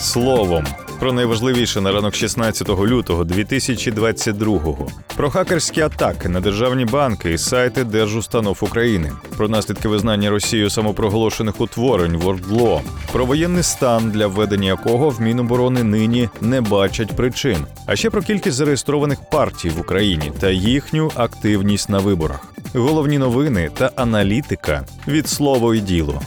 словом. Про найважливіше на ранок 16 лютого 2022-го. Про хакерські атаки на державні банки і сайти Держустанов України, про наслідки визнання Росією самопроголошених утворень WorldLaw, про воєнний стан, для введення якого в Міноборони нині не бачать причин, а ще про кількість зареєстрованих партій в Україні та їхню активність на виборах. Головні новини та аналітика від слово і діло.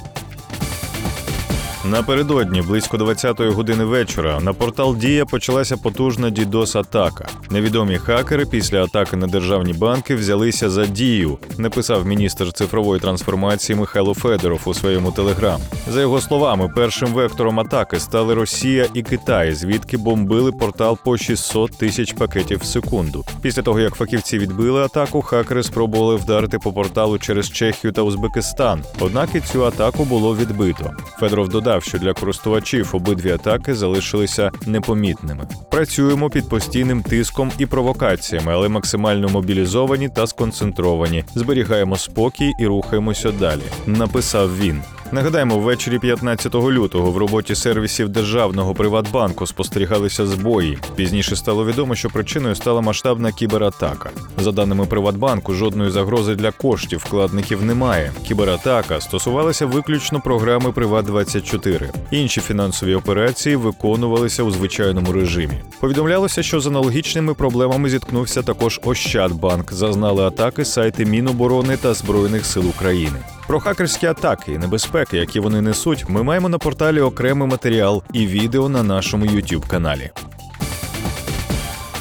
Напередодні, близько 20-ї години вечора, на портал Дія почалася потужна дідос атака. Невідомі хакери після атаки на державні банки взялися за дію, написав міністр цифрової трансформації Михайло Федоров у своєму телеграм. За його словами, першим вектором атаки стали Росія і Китай, звідки бомбили портал по 600 тисяч пакетів в секунду. Після того як фахівці відбили атаку, хакери спробували вдарити по порталу через Чехію та Узбекистан. Однак і цю атаку було відбито. Федоров додав, що для користувачів обидві атаки залишилися непомітними. Працюємо під постійним тиском і провокаціями, але максимально мобілізовані та сконцентровані. Зберігаємо спокій і рухаємося далі. Написав він. Нагадаємо, ввечері 15 лютого в роботі сервісів державного Приватбанку спостерігалися збої. Пізніше стало відомо, що причиною стала масштабна кібератака. За даними Приватбанку, жодної загрози для коштів вкладників немає. Кібератака стосувалася виключно програми Приват 24 Інші фінансові операції виконувалися у звичайному режимі. Повідомлялося, що з аналогічними проблемами зіткнувся також Ощадбанк. Зазнали атаки сайти Міноборони та Збройних сил України. Про хакерські атаки і небезпеки, які вони несуть, ми маємо на порталі окремий матеріал і відео на нашому youtube каналі.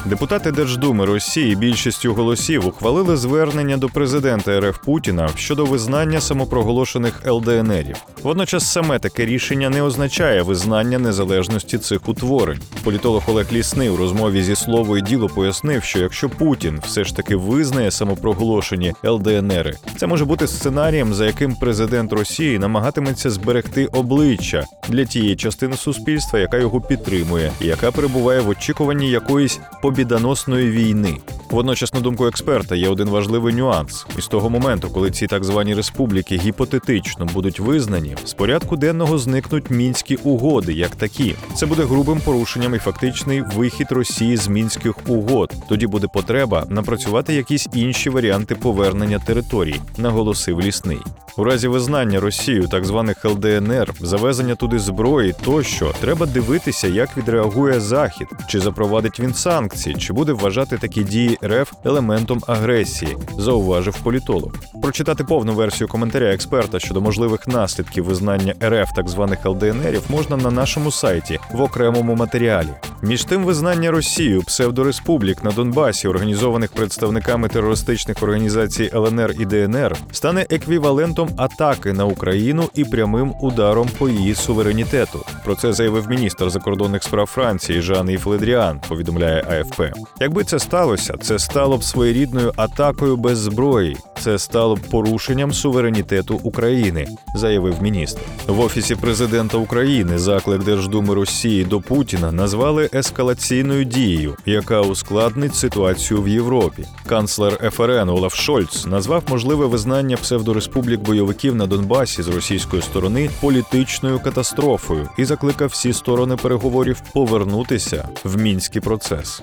Депутати Держдуми Росії більшістю голосів ухвалили звернення до президента РФ Путіна щодо визнання самопроголошених ЛДНРів. Водночас саме таке рішення не означає визнання незалежності цих утворень. Політолог Олег Лісний у розмові зі слово і діло пояснив, що якщо Путін все ж таки визнає самопроголошені ЛДНРи, це може бути сценарієм, за яким президент Росії намагатиметься зберегти обличчя для тієї частини суспільства, яка його підтримує, і яка перебуває в очікуванні якоїсь побідоносної війни. Водночас, на думку експерта, є один важливий нюанс: із того моменту, коли ці так звані республіки гіпотетично будуть визнані, з порядку денного зникнуть мінські угоди як такі. Це буде грубим порушенням і фактичний вихід Росії з мінських угод. Тоді буде потреба напрацювати якісь інші варіанти повернення територій, наголосив лісний. У разі визнання Росією так званих ЛДНР, завезення туди зброї тощо треба дивитися, як відреагує Захід, чи запровадить він санкції, чи буде вважати такі дії РФ елементом агресії, зауважив політолог. Прочитати повну версію коментаря експерта щодо можливих наслідків визнання РФ так званих ЛДНРів можна на нашому сайті в окремому матеріалі. Між тим, визнання Росією псевдореспублік на Донбасі, організованих представниками терористичних організацій ЛНР і ДНР, стане еквівалентом атаки на Україну і прямим ударом по її суверенітету. Про це заявив міністр закордонних справ Франції Жан Іф Ледріан, повідомляє АФП. Якби це сталося, це стало б своєрідною атакою без зброї. Це стало б порушенням суверенітету України, заявив міністр. В офісі президента України заклик Держдуми Росії до Путіна назвали ескалаційною дією, яка ускладнить ситуацію в Європі. Канцлер ФРН Олаф Шольц назвав можливе визнання псевдореспублік бойовиків на Донбасі з російської сторони політичною катастрофою і закликав всі сторони переговорів повернутися в мінський процес.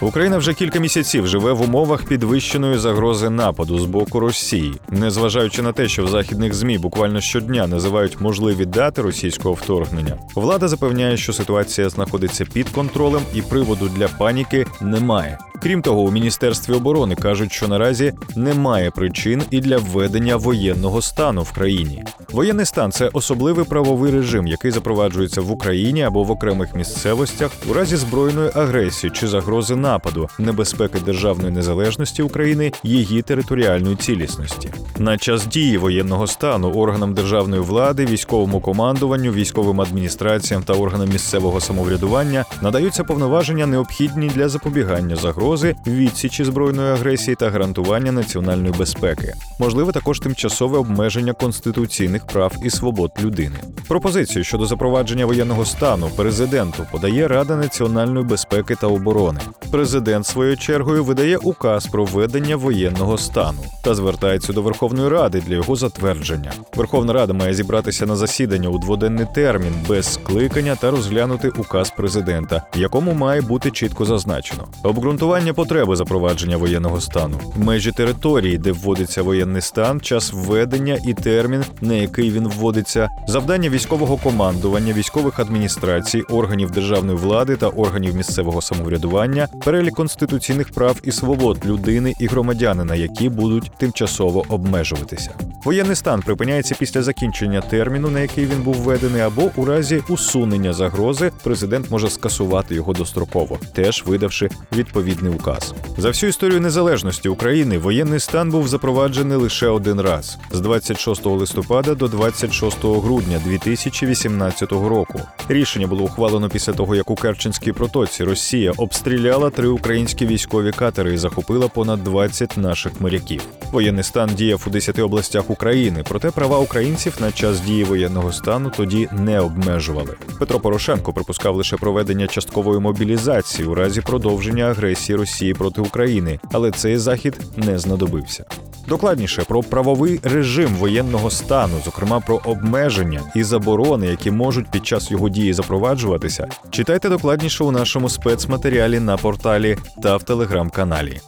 Україна вже кілька місяців живе в умовах підвищеної загрози нападу з боку Росії, незважаючи на те, що в західних змі буквально щодня називають можливі дати російського вторгнення. Влада запевняє, що ситуація знаходиться під контролем і приводу для паніки немає. Крім того, у міністерстві оборони кажуть, що наразі немає причин і для введення воєнного стану в країні. Воєнний стан це особливий правовий режим, який запроваджується в Україні або в окремих місцевостях у разі збройної агресії чи загрози нападу, небезпеки державної незалежності України, її територіальної цілісності. На час дії воєнного стану органам державної влади, військовому командуванню, військовим адміністраціям та органам місцевого самоврядування надаються повноваження необхідні для запобігання загроз загрози, відсічі збройної агресії та гарантування національної безпеки. Можливе також тимчасове обмеження конституційних прав і свобод людини. Пропозицію щодо запровадження воєнного стану президенту подає Рада національної безпеки та оборони. Президент своєю чергою видає указ про введення воєнного стану та звертається до Верховної Ради для його затвердження. Верховна Рада має зібратися на засідання у дводенний термін без скликання та розглянути указ президента, в якому має бути чітко зазначено обґрунтування потреби запровадження воєнного стану, межі території, де вводиться воєнний стан, час введення і термін, на який він вводиться, завдання військового командування, військових адміністрацій, органів державної влади та органів місцевого самоврядування, перелік конституційних прав і свобод людини і громадянина, які будуть тимчасово обмежуватися. Воєнний стан припиняється після закінчення терміну, на який він був введений, або у разі усунення загрози президент може скасувати його достроково, теж видавши відповідний указ. За всю історію незалежності України воєнний стан був запроваджений лише один раз з 26 листопада до 26 грудня 2018 року. Рішення було ухвалено після того, як у Керченській протоці Росія обстріляла три українські військові катери і захопила понад 20 наших моряків. Воєнний стан діяв у 10 областях України, проте права українців на час дії воєнного стану тоді не обмежували. Петро Порошенко припускав лише проведення часткової мобілізації у разі продовження агресії Росії проти України, але цей захід не знадобився. Докладніше про правовий режим воєнного стану, зокрема про обмеження і заборони, які можуть під час його дії запроваджуватися, читайте докладніше у нашому спецматеріалі на порталі та в телеграм-каналі.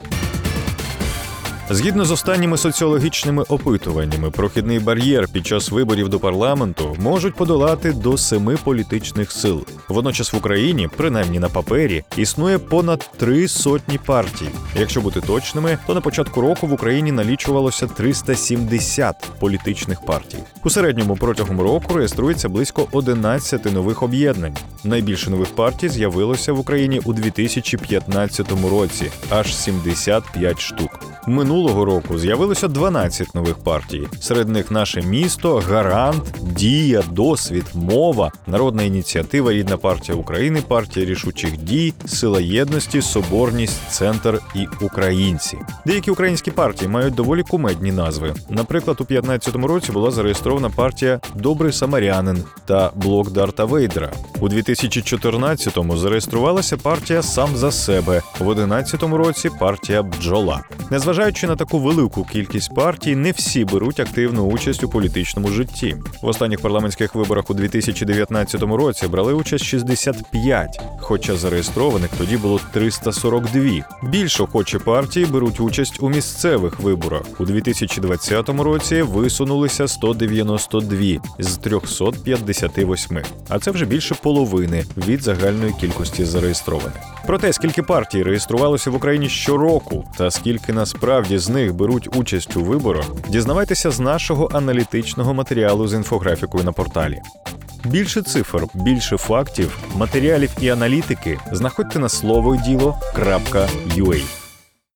Згідно з останніми соціологічними опитуваннями, прохідний бар'єр під час виборів до парламенту можуть подолати до семи політичних сил. Водночас в Україні, принаймні на папері, існує понад три сотні партій. Якщо бути точними, то на початку року в Україні налічувалося 370 політичних партій. У середньому протягом року реєструється близько 11 нових об'єднань. Найбільше нових партій з'явилося в Україні у 2015 році, аж 75 штук. Минулого року з'явилося 12 нових партій. Серед них наше місто, Гарант, Дія, Досвід, Мова, Народна ініціатива, Рідна партія України, партія рішучих дій, Сила єдності, Соборність, Центр і Українці. Деякі українські партії мають доволі кумедні назви. Наприклад, у 2015 році була зареєстрована партія Добрий Самарянин та Блок Дарта Вейдера. У 2014-му зареєструвалася партія Сам за себе. В 2011 році партія Бджола. Незважаючи на таку велику кількість партій, не всі беруть активну участь у політичному житті. В останніх парламентських виборах у 2019 році брали участь 65, хоча зареєстрованих тоді було 342. Більш охочі партії беруть участь у місцевих виборах. У 2020 році висунулися 192 з 358, а це вже більше половини від загальної кількості зареєстрованих. Про те, скільки партій реєструвалося в Україні щороку, та скільки насправді з них беруть участь у виборах, дізнавайтеся з нашого аналітичного матеріалу з інфографікою на порталі. Більше цифр, більше фактів, матеріалів і аналітики знаходьте на слово діло.ua.